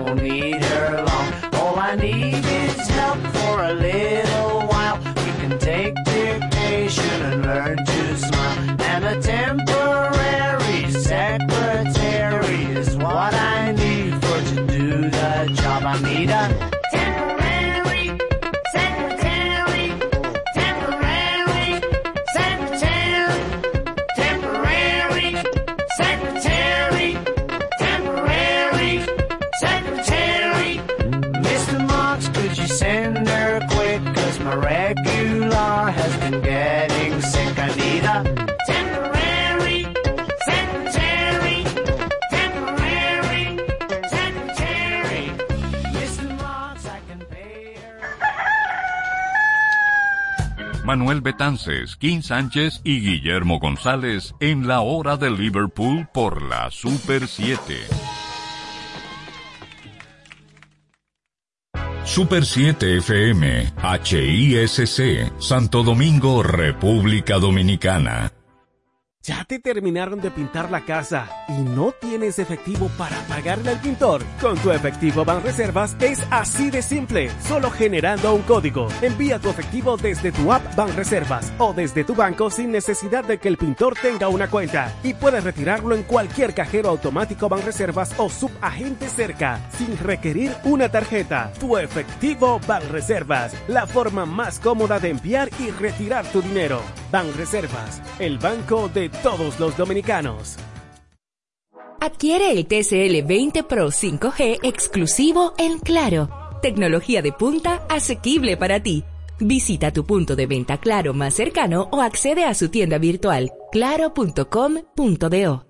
won't need her long. All I need Manuel Betances, Kim Sánchez y Guillermo González en la hora de Liverpool por la Super 7. Super 7 FM, HISC, Santo Domingo, República Dominicana. ¿Ya te terminaron de pintar la casa y no tienes efectivo para pagarle al pintor? Con tu efectivo Banreservas es así de simple, solo generando un código. Envía tu efectivo desde tu app Banreservas o desde tu banco sin necesidad de que el pintor tenga una cuenta y puedes retirarlo en cualquier cajero automático Banreservas o subagente cerca sin requerir una tarjeta. Tu efectivo Banreservas, la forma más cómoda de enviar y retirar tu dinero. Banreservas, el banco de todos los dominicanos. Adquiere el TCL 20 Pro 5G exclusivo en Claro. Tecnología de punta asequible para ti. Visita tu punto de venta Claro más cercano o accede a su tienda virtual claro.com.do.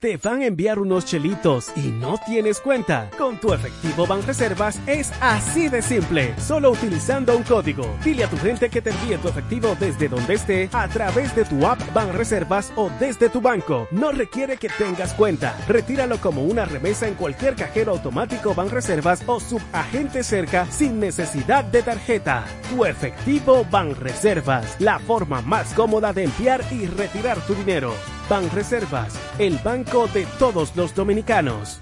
Te van a enviar unos chelitos y no tienes cuenta. Con tu efectivo Banreservas es así de simple, solo utilizando un código. Dile a tu gente que te envíe tu efectivo desde donde esté a través de tu app Banreservas o desde tu banco. No requiere que tengas cuenta. Retíralo como una remesa en cualquier cajero automático Banreservas o subagente cerca sin necesidad de tarjeta. Tu efectivo Banreservas, la forma más cómoda de enviar y retirar tu dinero. Banreservas, el banco de todos los dominicanos.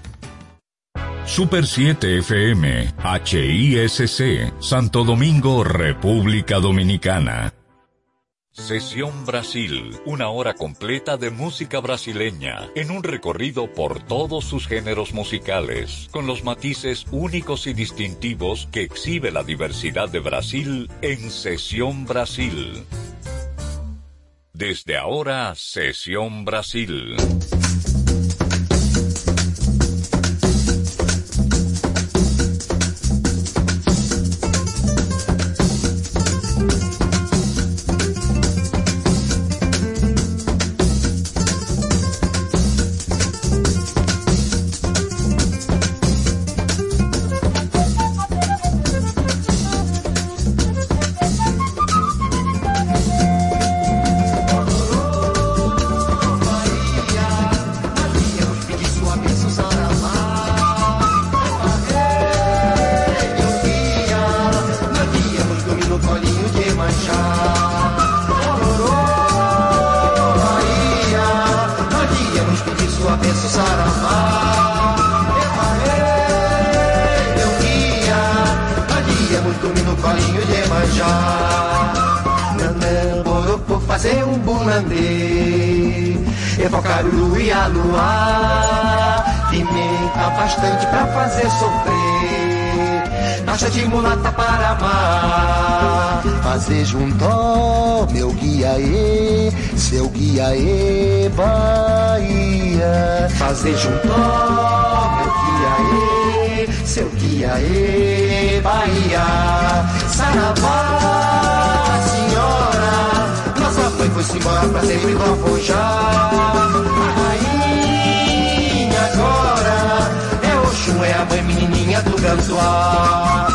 Super 7 FM, HISC, Santo Domingo, República Dominicana. Sesión Brasil, una hora completa de música brasileña, en un recorrido por todos sus géneros musicales, con los matices únicos y distintivos que exhibe la diversidad de Brasil en Sesión Brasil. Desde ahora, Sesión Brasil. Fazer junto, meu guia e Seu guia e Bahia Fazer junto, meu guia e Seu guia e Bahia Saravá, senhora nossa mãe foi-se embora pra sempre do Afonjá. A rainha agora é Oxum, é a mãe menininha do Gantuá.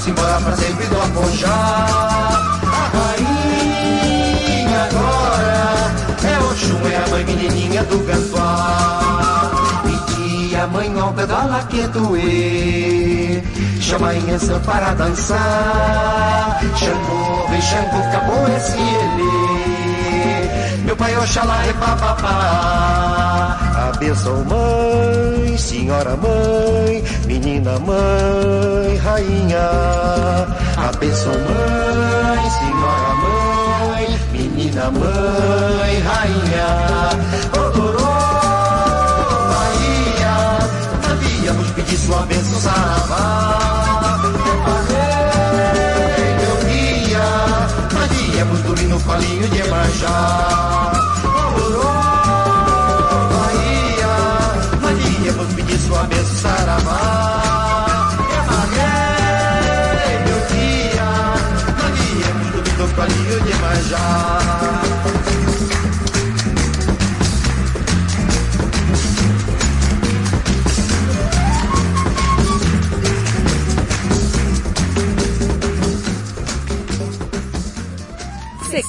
Foi-se embora pra sempre do Afonjá. A rainha agora é Oxum, é a mãe menininha do Gantuá. E a mãe pedala que doer Chama em Ansan para dançar Xangô, vem Xangô, acabou esse ele Meu pai Oxalá é papapá Abençoe mãe, senhora mãe, menina mãe, rainha. Abençoe mãe, senhora mãe, menina mãe, rainha. Ororô, Bahia, havíamos pedir sua bênção, saravá. No palinho de Emanjá. sua bênção saravá. Emaguei, meu dia, do Vitor Palinho de Manjá.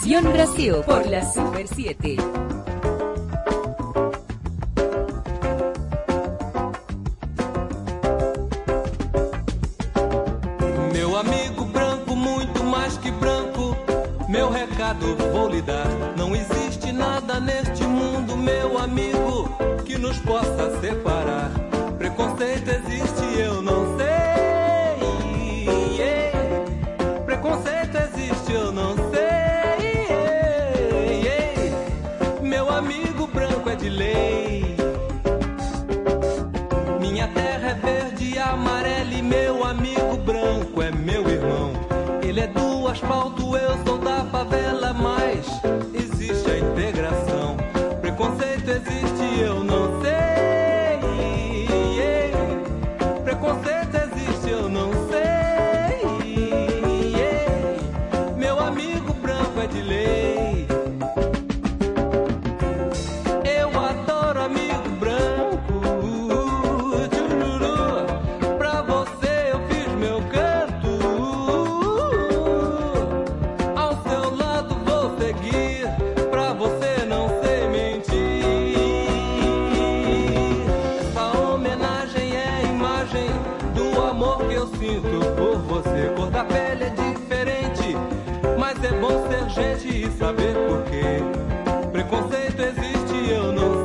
Sección Brasil por la Super 7. vou lhe dar. Não existe nada neste mundo, meu amigo, que nos possa separar. Preconceito existe, eu não sei. Preconceito existe, eu não sei. De lei. Minha terra é verde e amarela e meu amigo branco é meu irmão. Ele é do asfalto, eu sou da favela, mas saber por quê. Preconceito existe, eu não sei.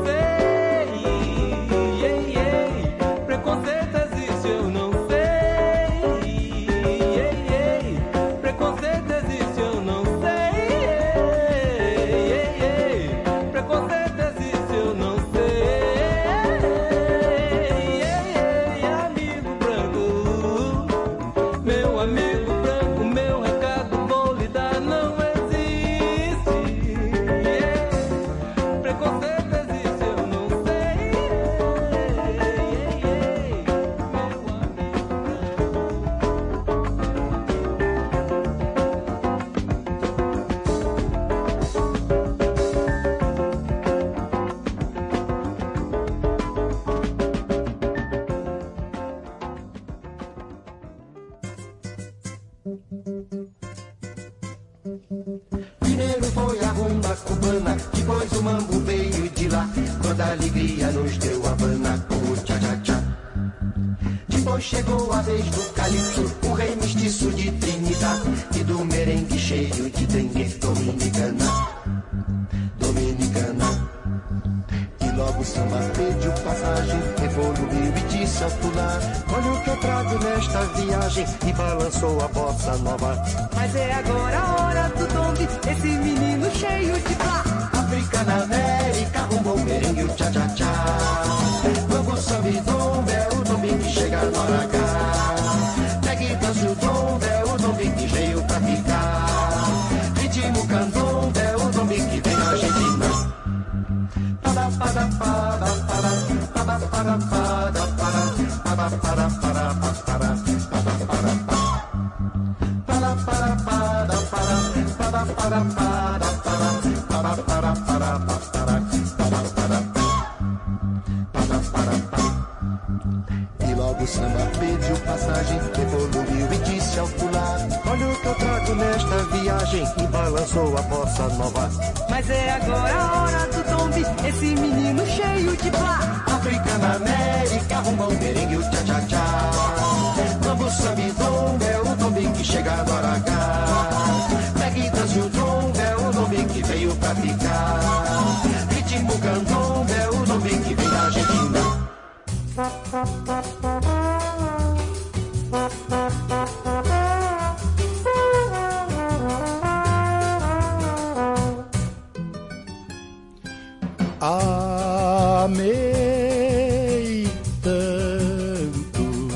Amei tanto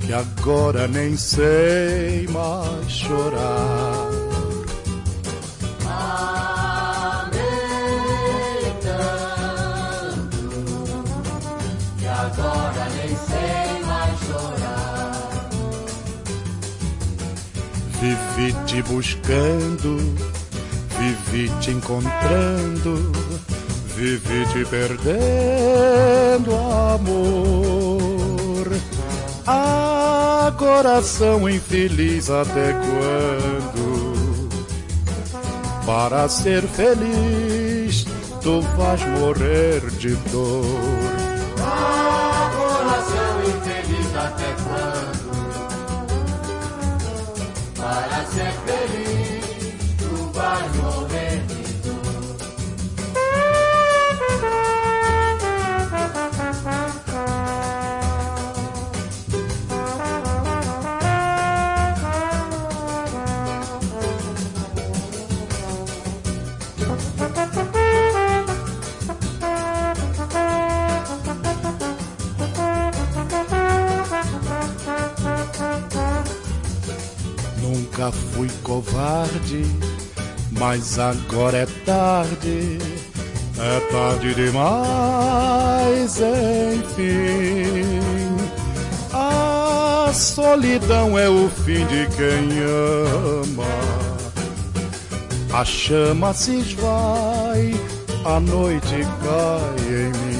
que agora nem sei mais chorar. Vivi te buscando, vivi te encontrando, vivi te perdendo, amor. Ah, coração infeliz, até quando? Para ser feliz, tu vais morrer de dor. Ah, coração infeliz até quando? Para ser feliz, mas agora é tarde. É tarde demais, enfim. A solidão é o fim de quem ama. A chama se esvai, a noite cai em mim.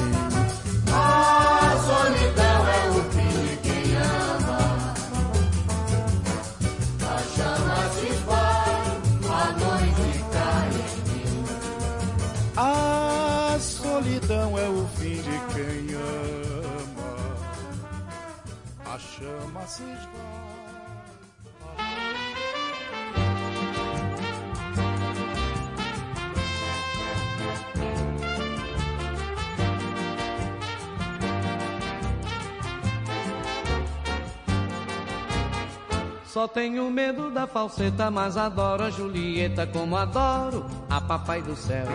Chama se. Só tenho medo da falseta, mas adoro a Julieta como adoro a papai do céu.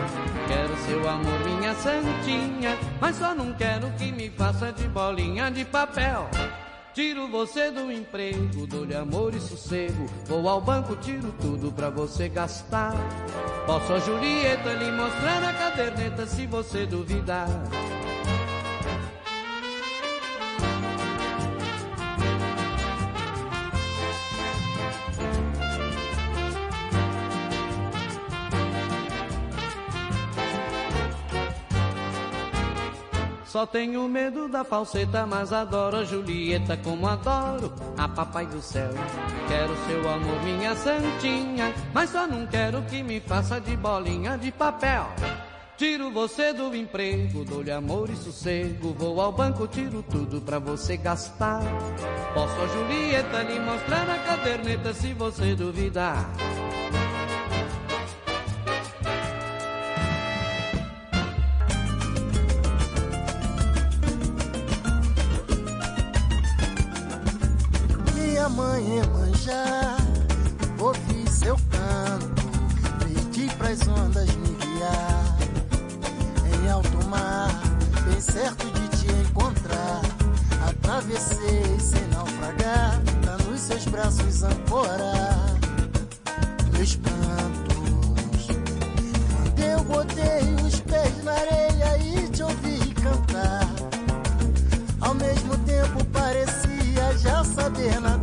Quero seu amor, minha santinha, mas só não quero que me faça de bolinha de papel. Tiro você do emprego, dou-lhe amor e sossego. Vou ao banco, tiro tudo pra você gastar. Posso a Julieta lhe mostrar a caderneta se você duvidar. Só tenho medo da falseta, mas adoro a Julieta como adoro a papai do céu. Quero seu amor, minha santinha, mas só não quero que me faça de bolinha de papel. Tiro você do emprego, dou-lhe amor e sossego. Vou ao banco, tiro tudo pra você gastar. Posso a Julieta lhe mostrar a caderneta se você duvidar. Minha mãe manjar, ouvi seu canto, pedi pras ondas me guiar. Em alto mar, bem certo de te encontrar. Atravessei sem naufragar, tá nos seus braços ancorar. Meus cantos, quando eu botei os pés na areia e te ouvi cantar. Ao mesmo tempo parecia já saber nadar.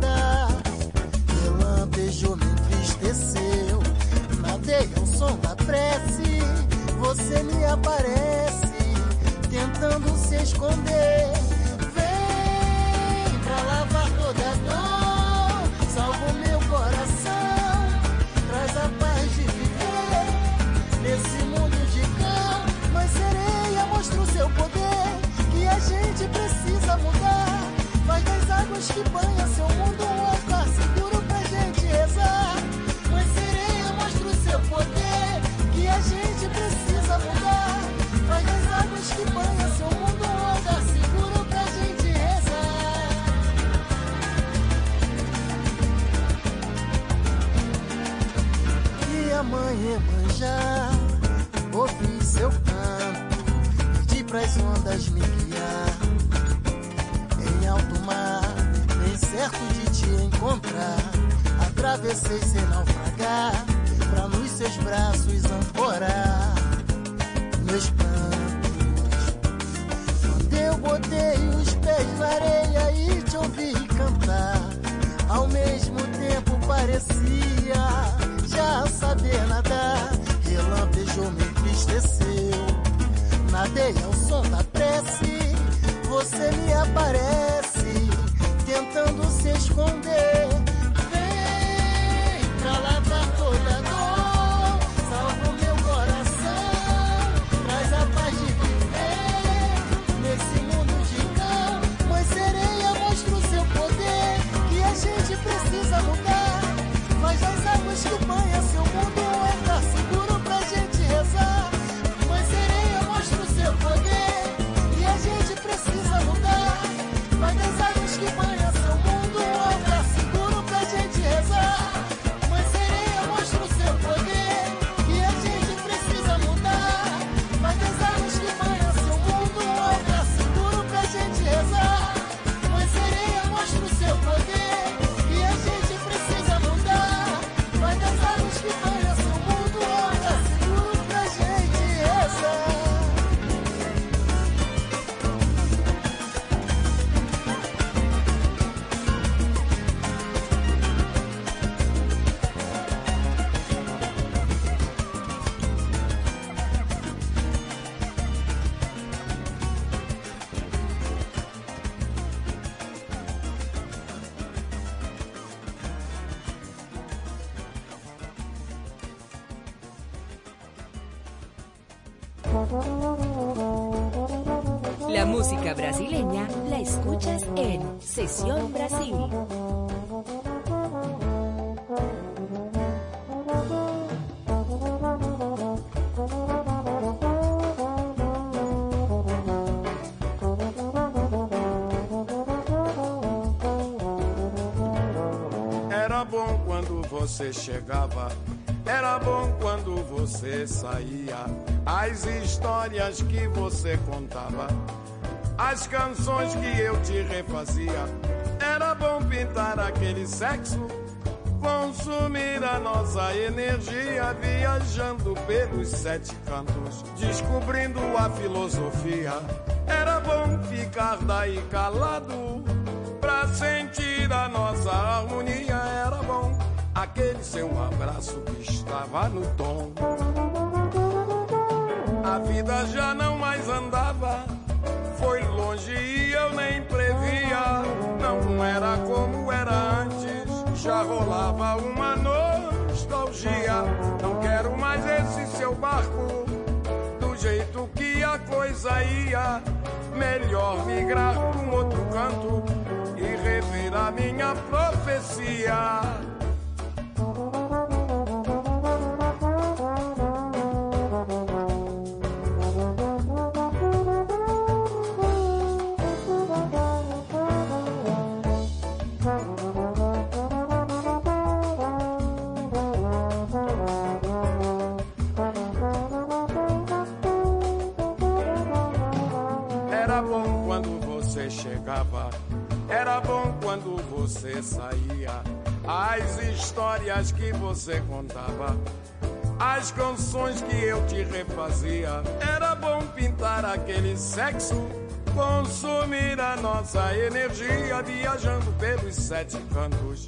Você chegava, era bom quando você saía. As histórias que você contava, as canções que eu te refazia. Era bom pintar aquele sexo, consumir a nossa energia, viajando pelos sete cantos, descobrindo a filosofia. Era bom ficar daí calado pra sentir a nossa harmonia. Seu abraço que estava no tom. A vida já não mais andava, foi longe e eu nem previa. Não era como era antes, já rolava uma nostalgia. Não quero mais esse seu barco, do jeito que a coisa ia. Melhor migrar pra um outro canto e rever a minha profecia. Quando você saía. As histórias que você contava, as canções que eu te refazia. Era bom pintar aquele sexo, consumir a nossa energia, viajando pelos sete cantos,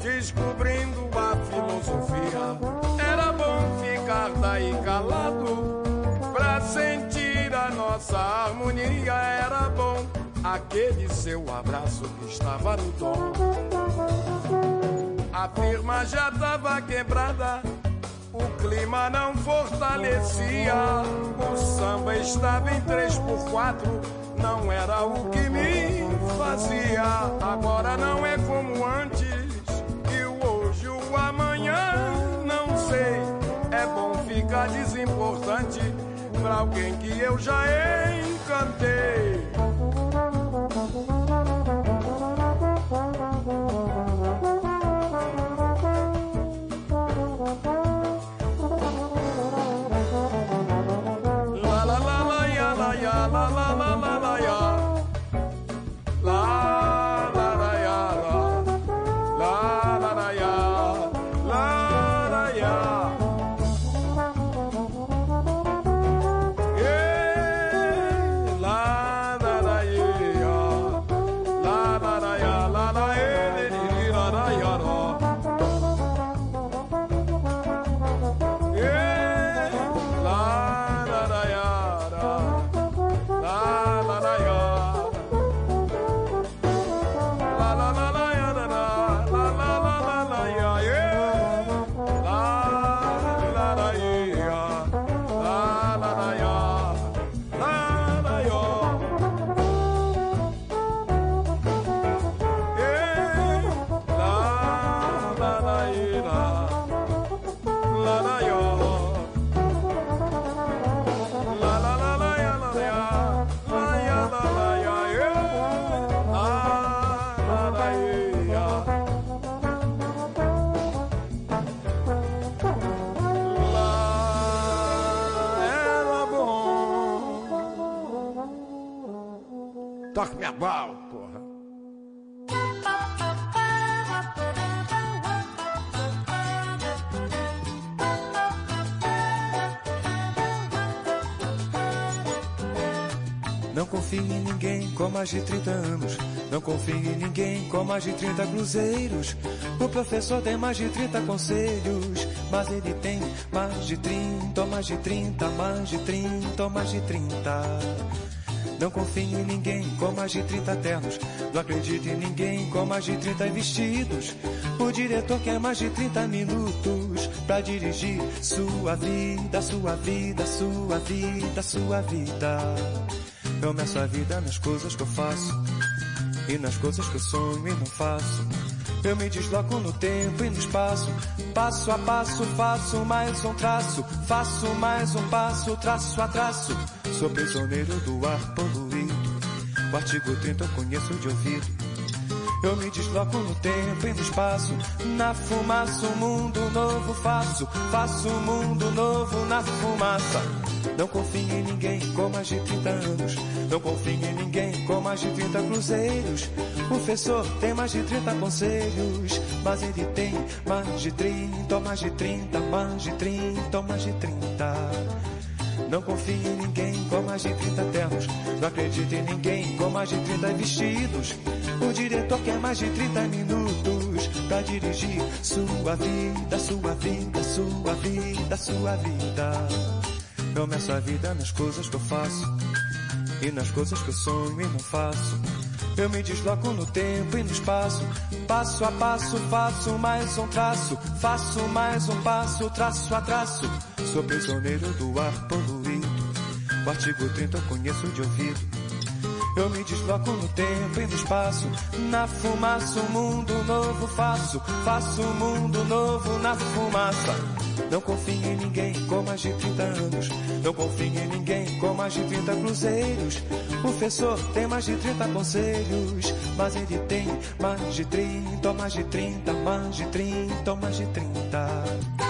descobrindo a filosofia. Era bom ficar daí calado pra sentir a nossa harmonia. Era bom aquele seu abraço que estava no tom. A firma já tava quebrada, o clima não fortalecia. O samba estava em 3 por 4 não era o que me fazia. Agora não é como antes, e o hoje, o amanhã, não sei. É bom ficar desimportante pra alguém que eu já encantei. Mais de 30 anos. Não confie em ninguém com mais de 30 cruzeiros. O professor tem mais de 30 conselhos, mas ele tem mais de 30, mais de 30, mais de 30, mais de 30. Não confie em ninguém com mais de 30 ternos. Não acredite em ninguém com mais de 30 vestidos. O diretor quer mais de 30 minutos pra dirigir sua vida, sua vida, sua vida, sua vida. Eu meço a vida nas coisas que eu faço e nas coisas que eu sonho e não faço. Eu me desloco no tempo e no espaço, passo a passo faço mais um traço, faço mais um passo, traço a traço. Sou prisioneiro do ar poluído, o artigo 30 eu conheço de ouvido. Eu me desloco no tempo e no espaço, na fumaça um mundo novo faço, faço um mundo novo na fumaça. Não confie em ninguém com mais de 30 anos. Não confie em ninguém com mais de 30 cruzeiros. O professor tem mais de 30 conselhos. Mas ele tem mais de 30, mais de 30, mais de 30, mais de 30. Não confie em ninguém com mais de 30 ternos. Não acredite em ninguém com mais de 30 vestidos. O diretor quer mais de 30 minutos pra dirigir sua vida, sua vida, sua vida, sua vida. Eu meço a vida nas coisas que eu faço e nas coisas que eu sonho e não faço. Eu me desloco no tempo e no espaço, passo a passo faço mais um traço, faço mais um passo, traço a traço. Sou prisioneiro do ar poluído, o artigo 30 eu conheço de ouvido. Eu me desloco no tempo e no espaço, na fumaça um mundo novo faço, faço um mundo novo na fumaça. Não confie em ninguém com mais de 30 anos. Não confie em ninguém com mais de 30 cruzeiros. O professor tem mais de 30 conselhos. Mas ele tem mais de 30, mais de 30, mais de 30, mais de 30.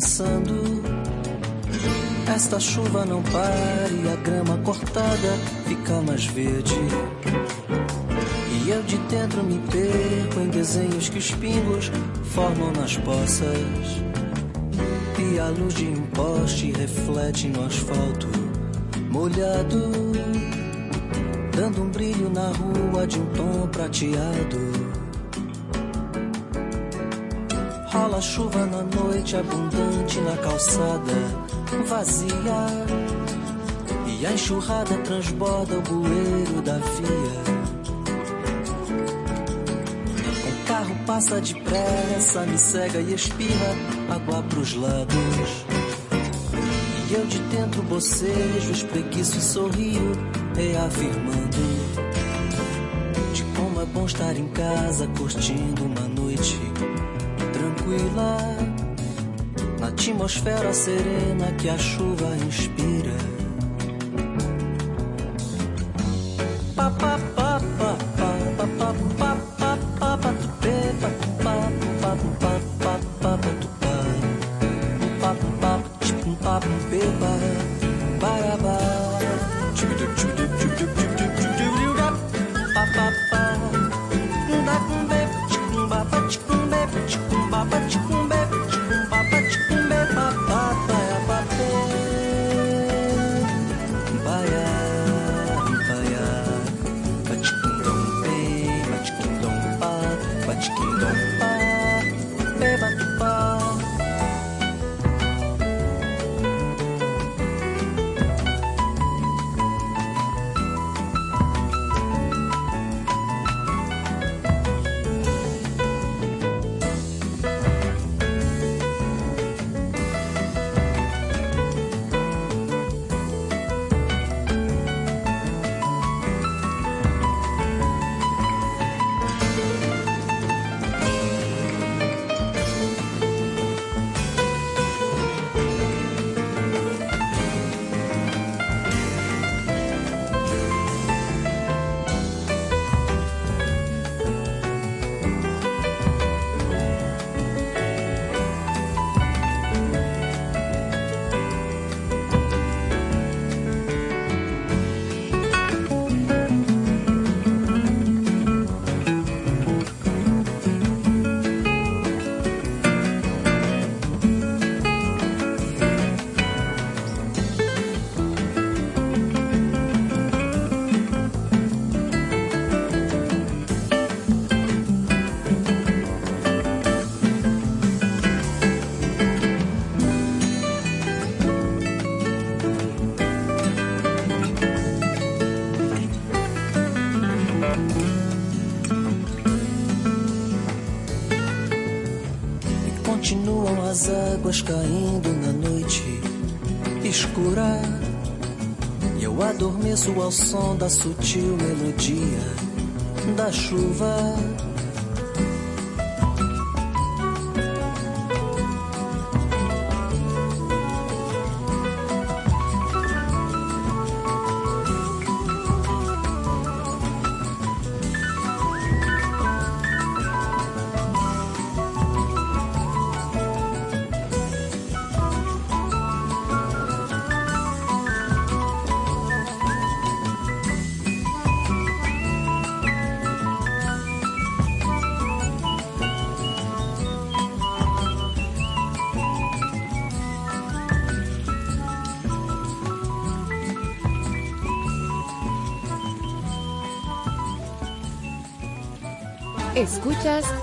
Pensando. Esta chuva não pare, a grama cortada fica mais verde. E eu de dentro me perco em desenhos que os pingos formam nas poças. E a luz de um poste reflete no asfalto molhado, dando um brilho na rua de um tom prateado. Rola chuva na noite abundante na calçada vazia. E a enxurrada transborda o bueiro da via. Um carro passa depressa, me cega e espirra água pros lados. E eu de dentro bocejo, espreguiço e sorrio, reafirmando de como é bom estar em casa curtindo uma noite tranquila na atmosfera serena que a chuva inspira. Ao som da sutil melodia da chuva. Just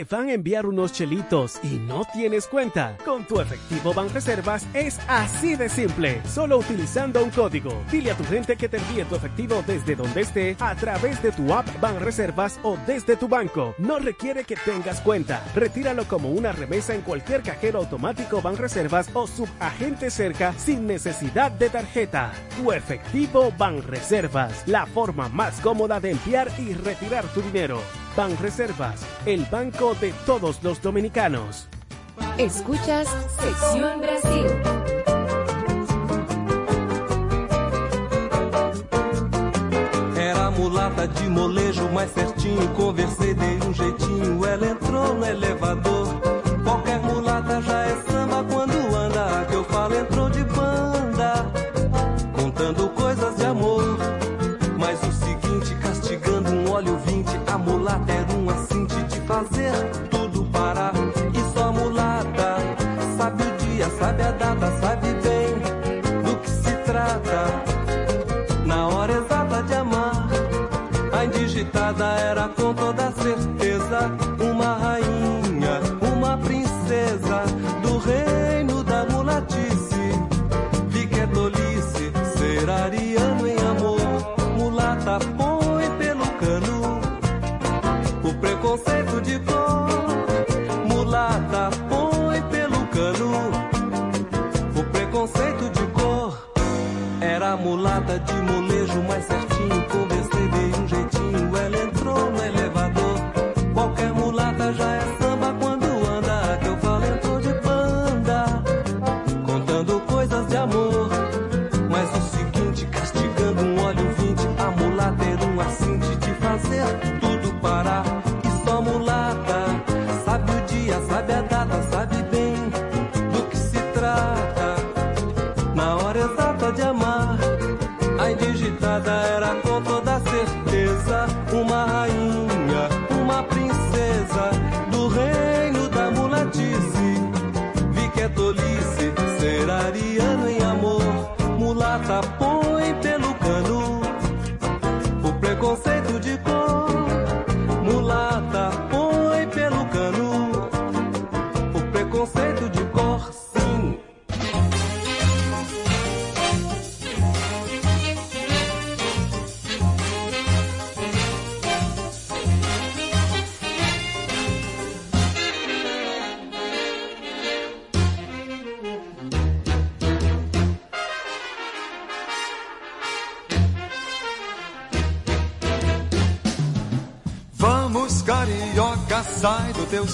Te van a enviar unos chelitos y no tienes cuenta. Con tu efectivo Banreservas es así de simple. Solo utilizando un código. Dile a tu gente que te envíe tu efectivo desde donde esté a través de tu app Banreservas o desde tu banco. No requiere que tengas cuenta. Retíralo como una remesa en cualquier cajero automático Banreservas o subagente cerca sin necesidad de tarjeta. Tu efectivo Banreservas. La forma más cómoda de enviar y retirar tu dinero. Banreservas, el banco de todos los dominicanos. Escuchas Sección Brasil. Era mulata de molejo mais certinho. Conversei, dei um jeitinho. Ela entrou no elevador. Com toda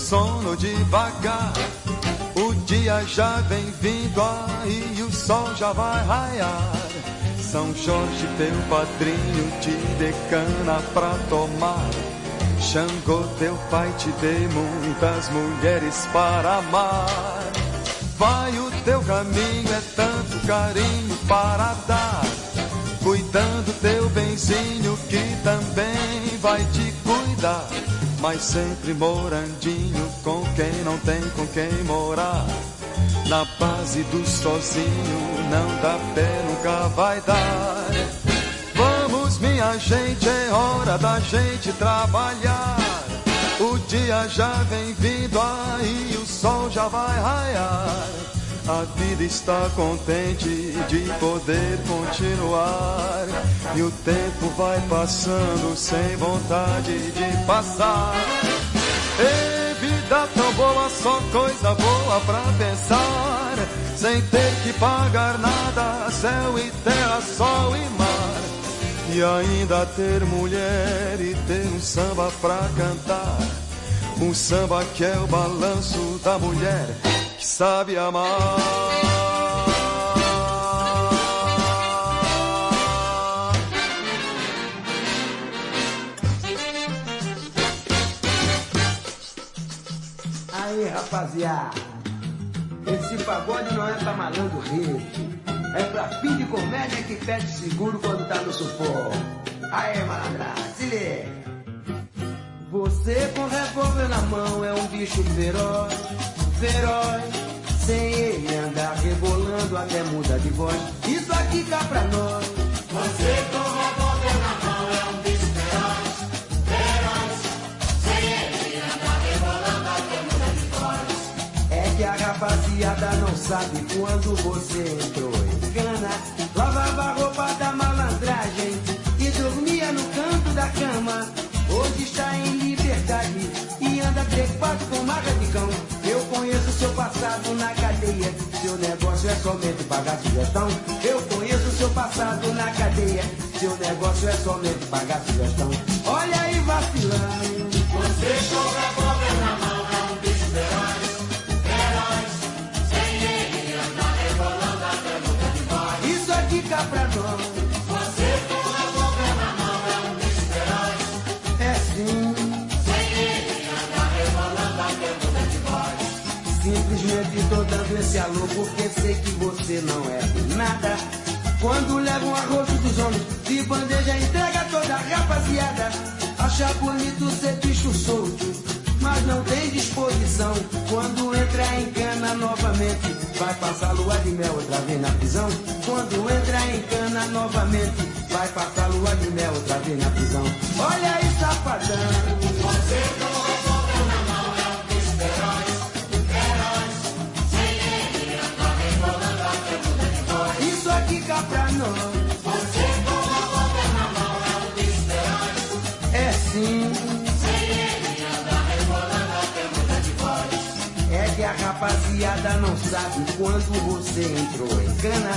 sono devagar. O dia já vem vindo aí, o sol já vai raiar. São Jorge, teu padrinho, te decana pra tomar. Xangô, teu pai, te dê muitas mulheres para amar. Vai o teu caminho, é tanto carinho para dar. Cuidando teu benzinho que também vai te cuidar. Mas sempre morandinho com quem não tem com quem morar. Na base do sozinho não dá pé, nunca vai dar. Vamos, minha gente, é hora da gente trabalhar. O dia já vem vindo aí, o sol já vai raiar. A vida está contente de poder continuar. E o tempo vai passando sem vontade de passar. Ei, vida tão boa, só coisa boa pra pensar. Sem ter que pagar nada, céu e terra, sol e mar. E ainda ter mulher e ter um samba pra cantar. Um samba que é o balanço da mulher sabe amar. rapaziada. Esse pagode não é pra malandro rico. É pra fim de comédia que pede seguro quando tá no sufoco. Aê, malandra, se. Você com revólver na mão é um bicho feroz, feroz. Sem ele andar rebolando até muda de voz. Isso aqui cá pra nós. Você com revólver na mão é um bicho feroz, feroz. Sem ele andar rebolando até muda de voz. É que a rapaziada não sabe quando você entrou em cana. Lavava a roupa da malandragem e dormia no canto da cama. Hoje está em liberdade e anda trepado com marca de cão. Seu passado na cadeia. Seu negócio é somente pagar sugestão. Eu conheço seu passado na cadeia. Seu negócio é somente pagar sugestão. Olha aí vacilando. Você com revólver na mão é um bicho feroz. Feroz. Sem ele anda rebolando até muda de voz. Isso aqui cá pra nós. Esse alô porque sei que você não é nada. Quando leva um arroz dos homens, de bandeja entrega toda a rapaziada. Acha bonito ser bicho solto, mas não tem disposição. Quando entra em cana novamente, vai passar lua de mel outra vez na prisão. Quando entra em cana novamente, vai passar lua de mel outra vez na prisão. Olha aí, safadão. Você com rapaziada não sabe quando você entrou em cana.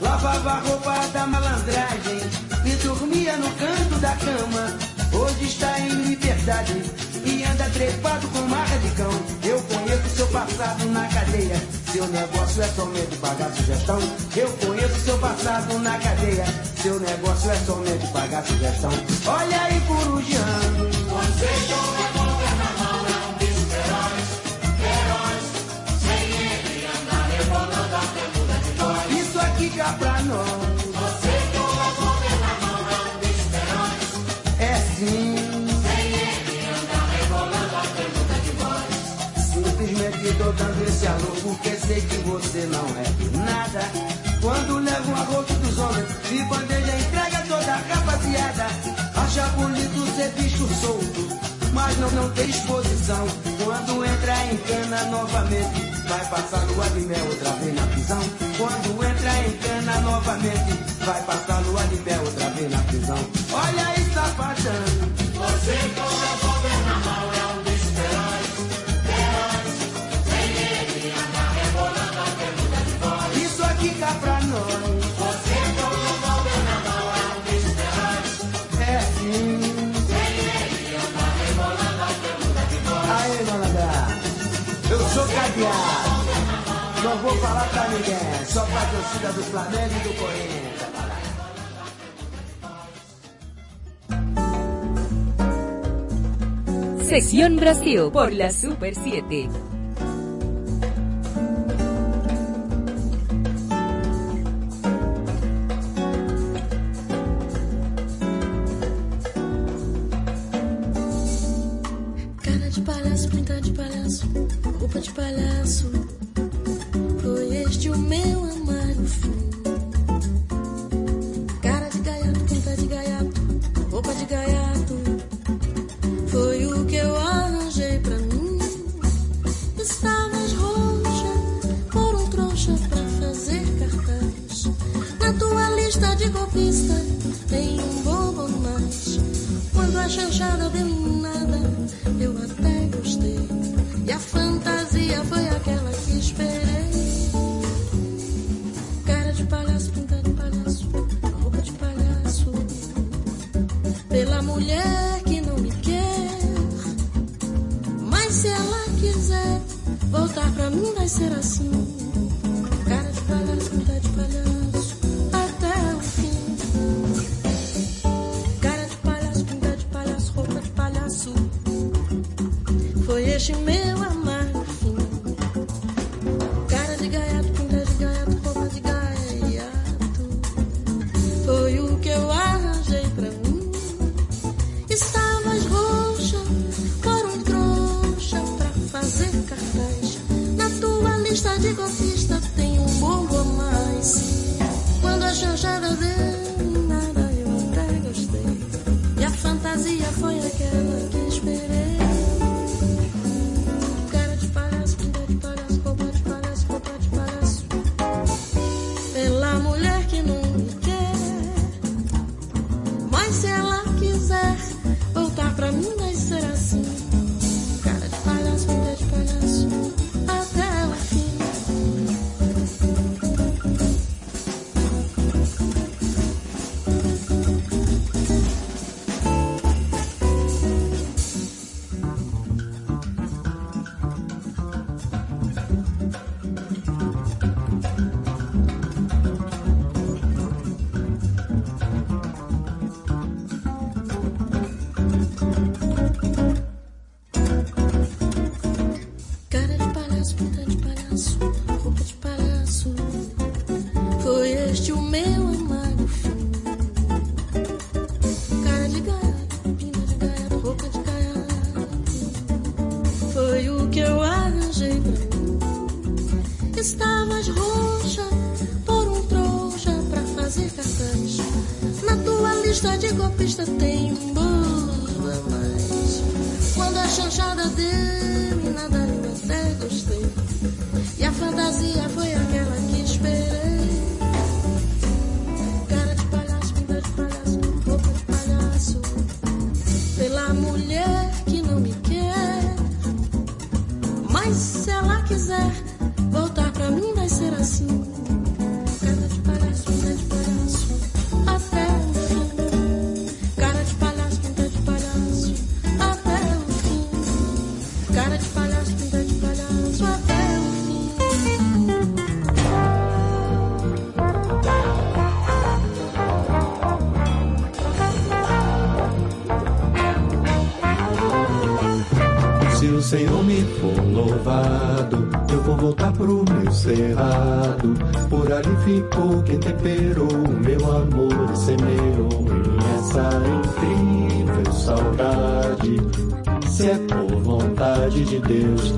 Lavava a roupa da malandragem e dormia no canto da cama. Hoje está em liberdade e anda trepado com marca de cão. Eu conheço seu passado na cadeia. Seu negócio é somente pagar sugestão. Eu conheço seu passado na cadeia. Seu negócio é somente pagar sugestão. Olha aí, corujiano. Você com Pra nós. Você com mão é um bicho feroz. É sim. Sem ele anda rebolando até muda de voz. Simplesmente tô dando esse alô porque sei que você não é de nada. Quando leva um arroz dos homens e bandeja entrega toda a rapaziada. Acha bonito ser bicho solto, mas não, não tem exposição. Quando entra em cana novamente, vai passar lua de mel outra vez na prisão. Quando entra em cana novamente, vai passar lua de mel outra vez na prisão. Olha aí, safadão. Você com revólver na mão é vou falar pra ninguém. Só pra torcida do Flamengo e do Corinthians. Sección Brasil por la Super 7. Cara de palhaço, pinta de palhaço, roupa de palhaço. Este o meu amargo fim. Cara de gaiato, pinta de gaiato, roupa de gaiato. Foi o que eu arranjei pra mim. Estavas roxa por um trouxa pra fazer cartaz. Na tua lista de golpista tem um bobo mais. Quando a chanchada deu ficou quem temperou o meu amor e semeou em essa incrível saudade. Se é por vontade de Deus,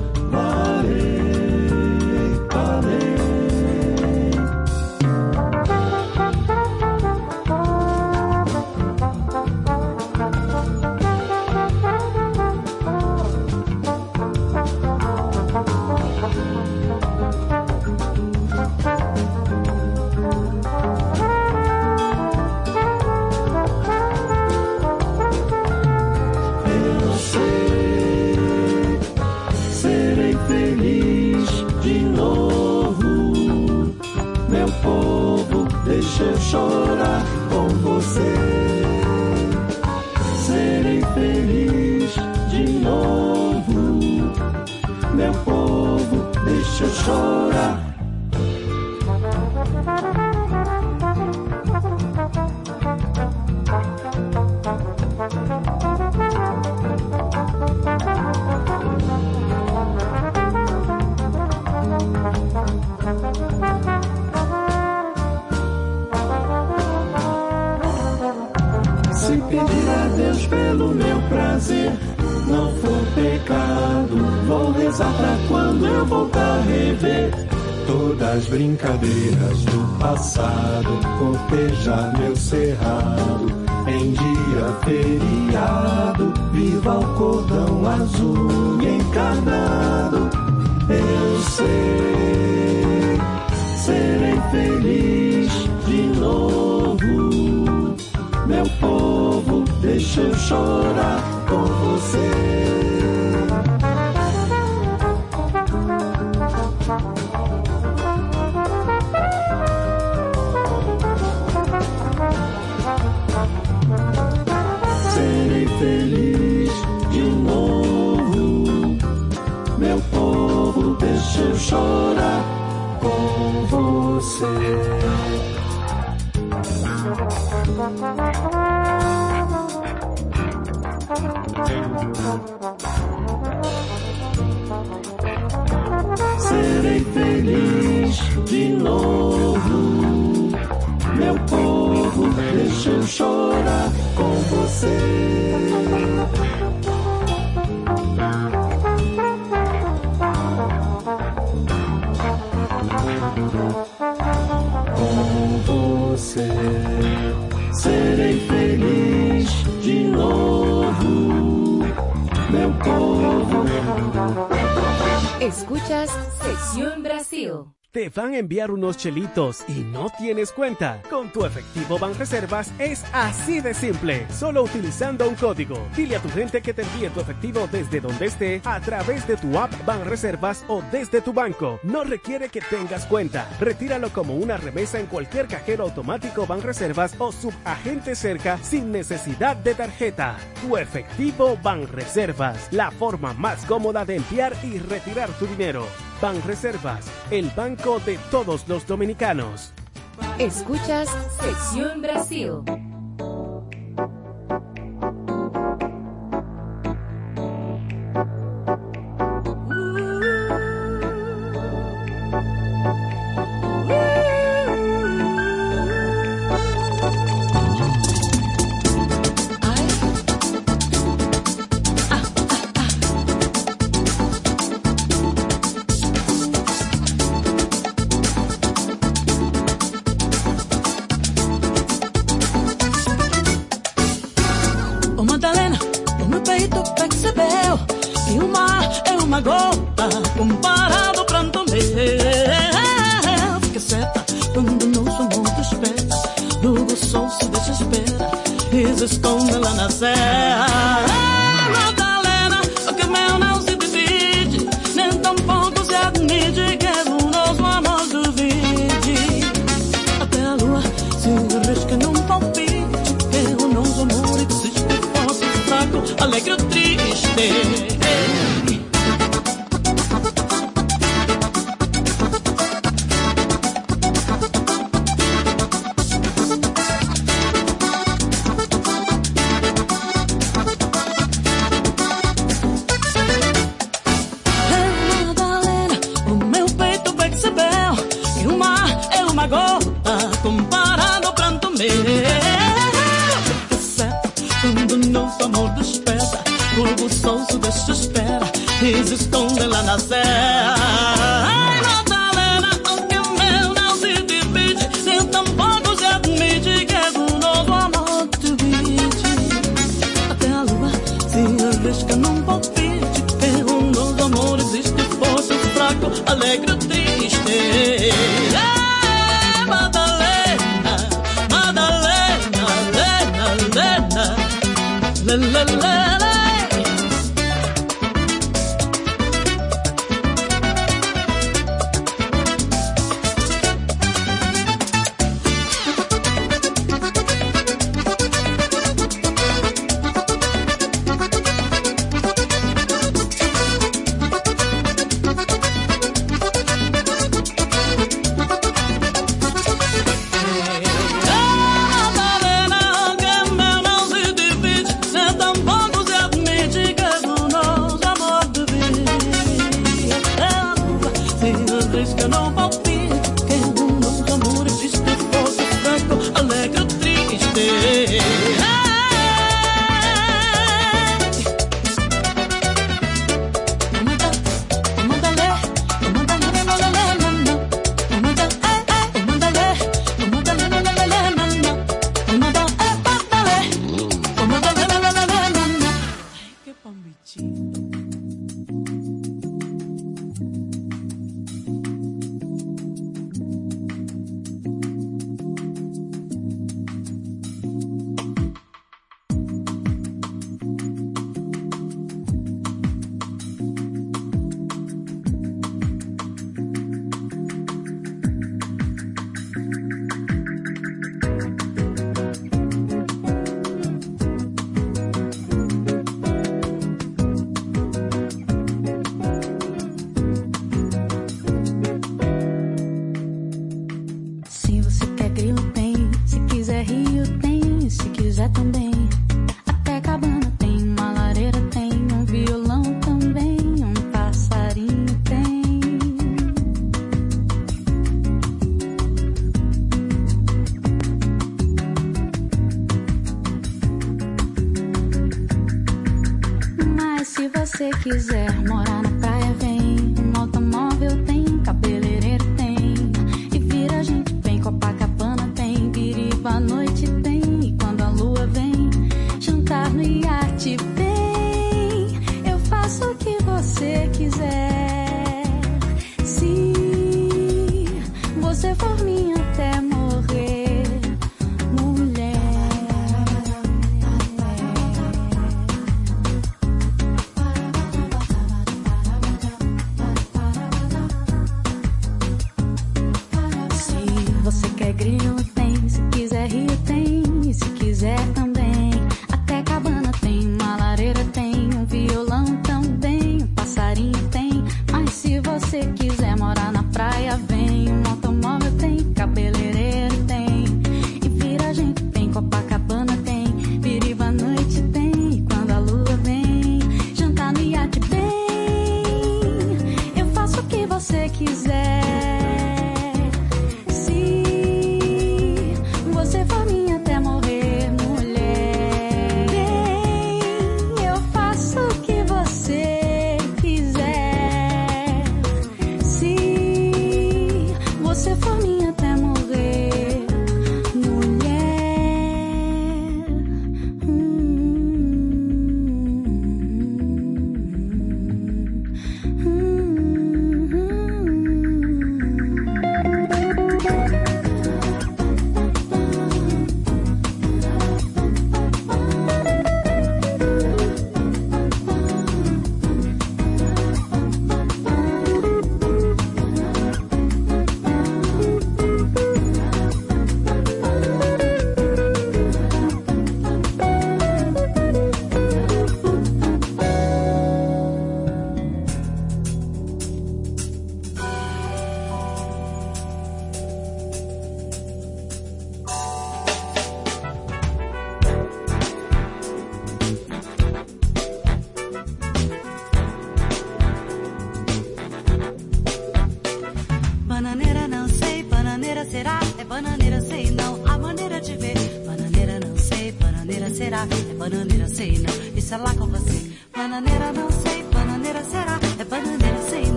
Escuchas Sección Brasil. Te van a enviar unos chelitos y no tienes cuenta. Con tu efectivo Banreservas es así de simple, solo utilizando un código. Dile a tu gente que te envíe tu efectivo desde donde esté a través de tu app Banreservas o desde tu banco. No requiere que tengas cuenta. Retíralo como una remesa en cualquier cajero automático Banreservas o subagente cerca sin necesidad de tarjeta. Tu efectivo Banreservas, la forma más cómoda de enviar y retirar tu dinero. Ban Reservas, el banco de todos los dominicanos. Escuchas Sección Brasil.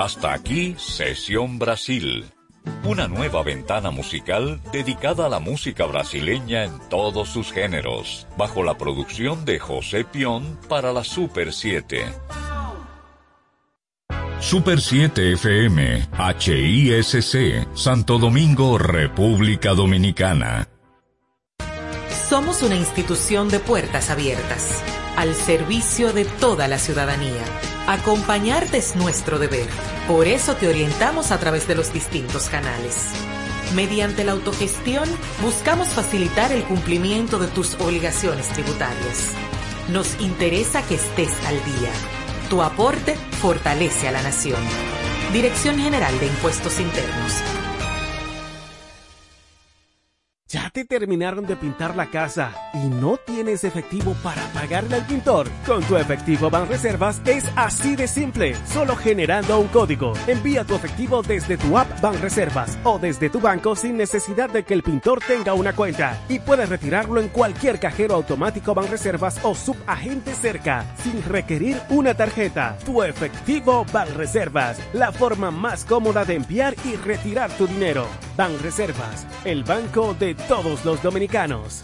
Hasta aquí, Sesión Brasil. Una nueva ventana musical dedicada a la música brasileña en todos sus géneros, bajo la producción de José Pion para la Super 7. Super 7 FM, HISC, Santo Domingo, República Dominicana. Somos una institución de puertas abiertas, al servicio de toda la ciudadanía. Acompañarte es nuestro deber. Por eso te orientamos a través de los distintos canales. Mediante la autogestión, buscamos facilitar el cumplimiento de tus obligaciones tributarias. Nos interesa que estés al día. Tu aporte fortalece a la nación. Dirección General de Impuestos Internos. ¿Ya te terminaron de pintar la casa y no tienes efectivo para pagarle al pintor? Con tu efectivo Banreservas es así de simple, solo generando un código. Envía tu efectivo desde tu app Banreservas o desde tu banco sin necesidad de que el pintor tenga una cuenta y puedes retirarlo en cualquier cajero automático Banreservas o subagente cerca sin requerir una tarjeta. Tu efectivo Banreservas, la forma más cómoda de enviar y retirar tu dinero. Banreservas, el banco de todos los dominicanos.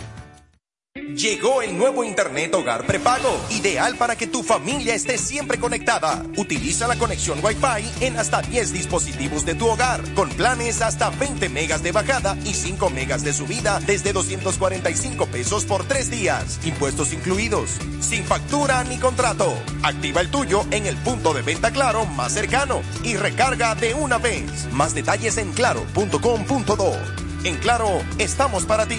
Llegó el nuevo Internet Hogar Prepago, ideal para que tu familia esté siempre conectada. Utiliza la conexión Wi-Fi en hasta 10 dispositivos de tu hogar, con planes hasta 20 megas de bajada y 5 megas de subida desde 245 pesos por 3 días, impuestos incluidos, sin factura ni contrato. Activa el tuyo en el punto de venta Claro más cercano y recarga de una vez. Más detalles en claro.com.do. En Claro, estamos para ti.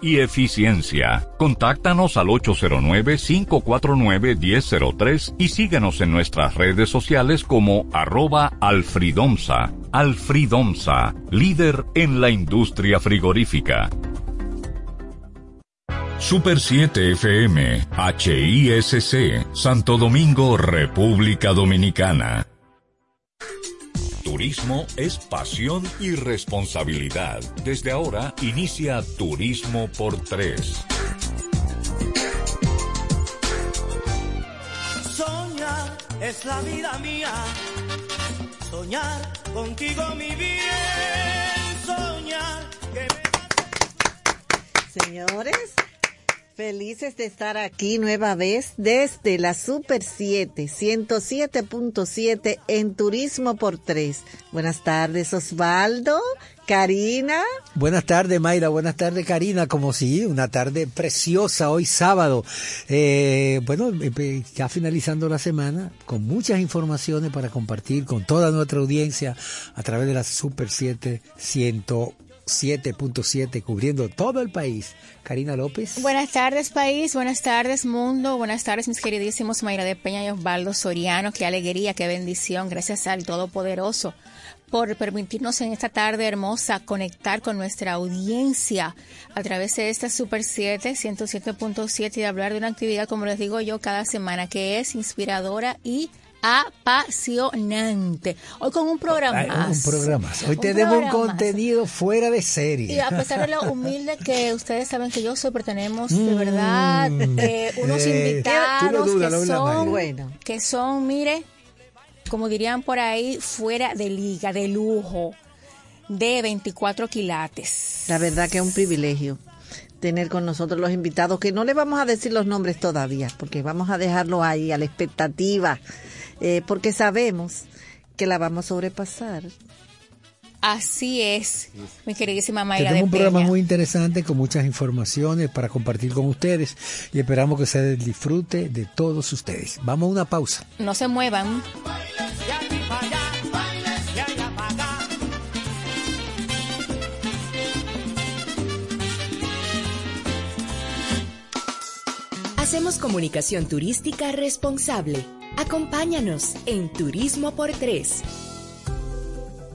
y eficiencia. Contáctanos al 809-549-1003 y síguenos en nuestras redes sociales como arroba alfridomsa. Alfridomsa, líder en la industria frigorífica. Super 7 FM, HISC, Santo Domingo, República Dominicana. Turismo es pasión y responsabilidad. Desde ahora inicia Turismo por Tres. Soñar es la vida mía. Soñar contigo mi bien. Soñar que me... Señores, Felices de estar aquí nueva vez desde la Super 7, 107.7 en Turismo por 3. Buenas tardes, Osvaldo, Karina. Buenas tardes, Mayra. Buenas tardes, Karina. Como si, una tarde preciosa hoy sábado. Eh, bueno, eh, ya finalizando la semana, con muchas informaciones para compartir con toda nuestra audiencia a través de la Super 7, 107.7, cubriendo todo el país. Karina López. Buenas tardes, país. Buenas tardes, mundo. Buenas tardes, mis queridísimos Mayra de Peña y Osvaldo Soriano. Qué alegría, qué bendición. Gracias al Todopoderoso por permitirnos en esta tarde hermosa conectar con nuestra audiencia a través de esta Super 7, 107.7 y hablar de una actividad, como les digo yo, cada semana que es inspiradora y apasionante. Hoy con un programa Un programa Hoy tenemos un contenido fuera de serie. Y a pesar de lo humilde que ustedes saben que yo soy, pero tenemos de verdad eh, unos Eh, invitados dudas, que son, María. que son, mire, como dirían por ahí, fuera de liga, de lujo, de 24 quilates. La verdad que es un privilegio tener con nosotros los invitados, que no le vamos a decir los nombres todavía, porque vamos a dejarlo ahí a la expectativa, eh, porque sabemos que la vamos a sobrepasar. Así es, mi queridísima Mayra Tenemos un programa muy interesante con muchas informaciones para compartir con ustedes y esperamos que sea del disfrute de todos ustedes. Vamos a una pausa. No se muevan. Hacemos comunicación turística responsable. Acompáñanos en Turismo por Tres.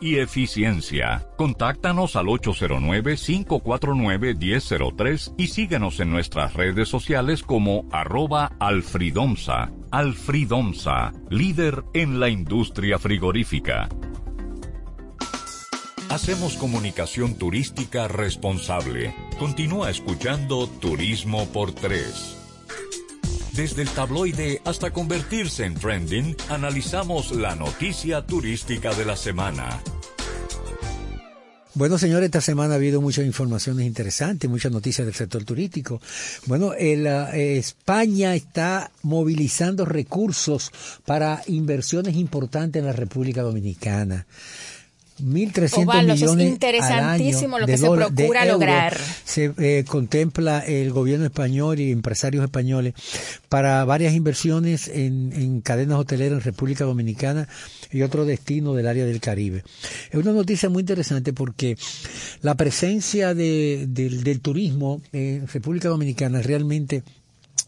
y eficiencia. Contáctanos al 809-549-1003 y síguenos en nuestras redes sociales como arroba alfridomsa. Alfridomsa, líder en la industria frigorífica. Hacemos comunicación turística responsable. Continúa escuchando Turismo por Tres. Desde el tabloide hasta convertirse en trending, analizamos la noticia turística de la semana. Bueno, señores, esta semana ha habido muchas informaciones interesantes, muchas noticias del sector turístico. Bueno, el, eh, España está movilizando recursos para inversiones importantes en la República Dominicana. 1.300 Osvaldo, eso es millones interesantísimo al año lo que se procura lograr. Se eh, contempla el gobierno español y empresarios españoles para varias inversiones en, en cadenas hoteleras en República Dominicana y otro destino del área del Caribe. Es una noticia muy interesante porque la presencia de- del, del turismo en República Dominicana realmente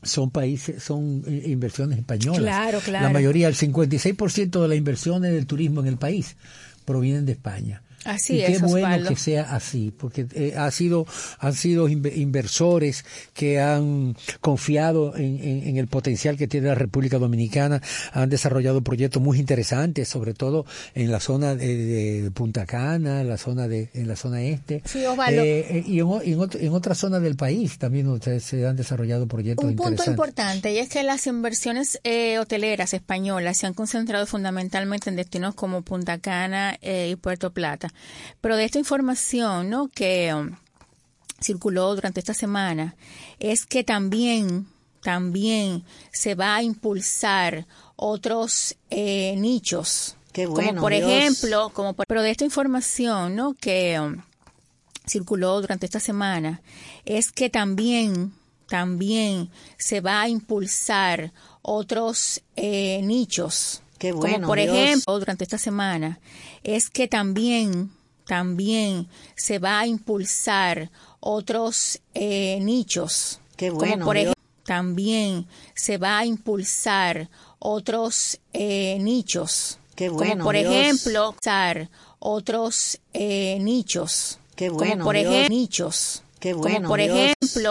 son países, son eh, inversiones españolas. Claro, claro. La mayoría, el 56% de las inversiones del turismo en el país provienen de España. Así y qué es, bueno Osvaldo. que sea así, porque eh, ha sido, han sido inve- inversores que han confiado en, en- en el potencial que tiene la República Dominicana, han desarrollado proyectos muy interesantes, sobre todo en la zona de, de Punta Cana, en la zona de, en la zona este, Sí, Osvaldo. Eh, eh, y en, en, otro- en otras zonas del país también ustedes se han desarrollado proyectos Un punto importante y es que las inversiones eh, hoteleras españolas se han concentrado fundamentalmente en destinos como Punta Cana eh, y Puerto Plata. Pero de esta información ¿no? que um, circuló durante esta semana es que también, también se va a impulsar otros eh, nichos. Qué bueno, como por Dios. ejemplo, como por- pero de esta información ¿no? que um, circuló durante esta semana es que también también se va a impulsar otros eh, nichos Qué como bueno, por Dios. ejemplo durante esta semana es que también también se va a impulsar otros eh, nichos Qué como bueno, por Dios. ejemplo también se va a impulsar otros eh, nichos Qué como bueno, por Dios. ejemplo usar otros eh, nichos Qué como bueno, por Dios. ejemplo nichos Qué como bueno, por Dios. ejemplo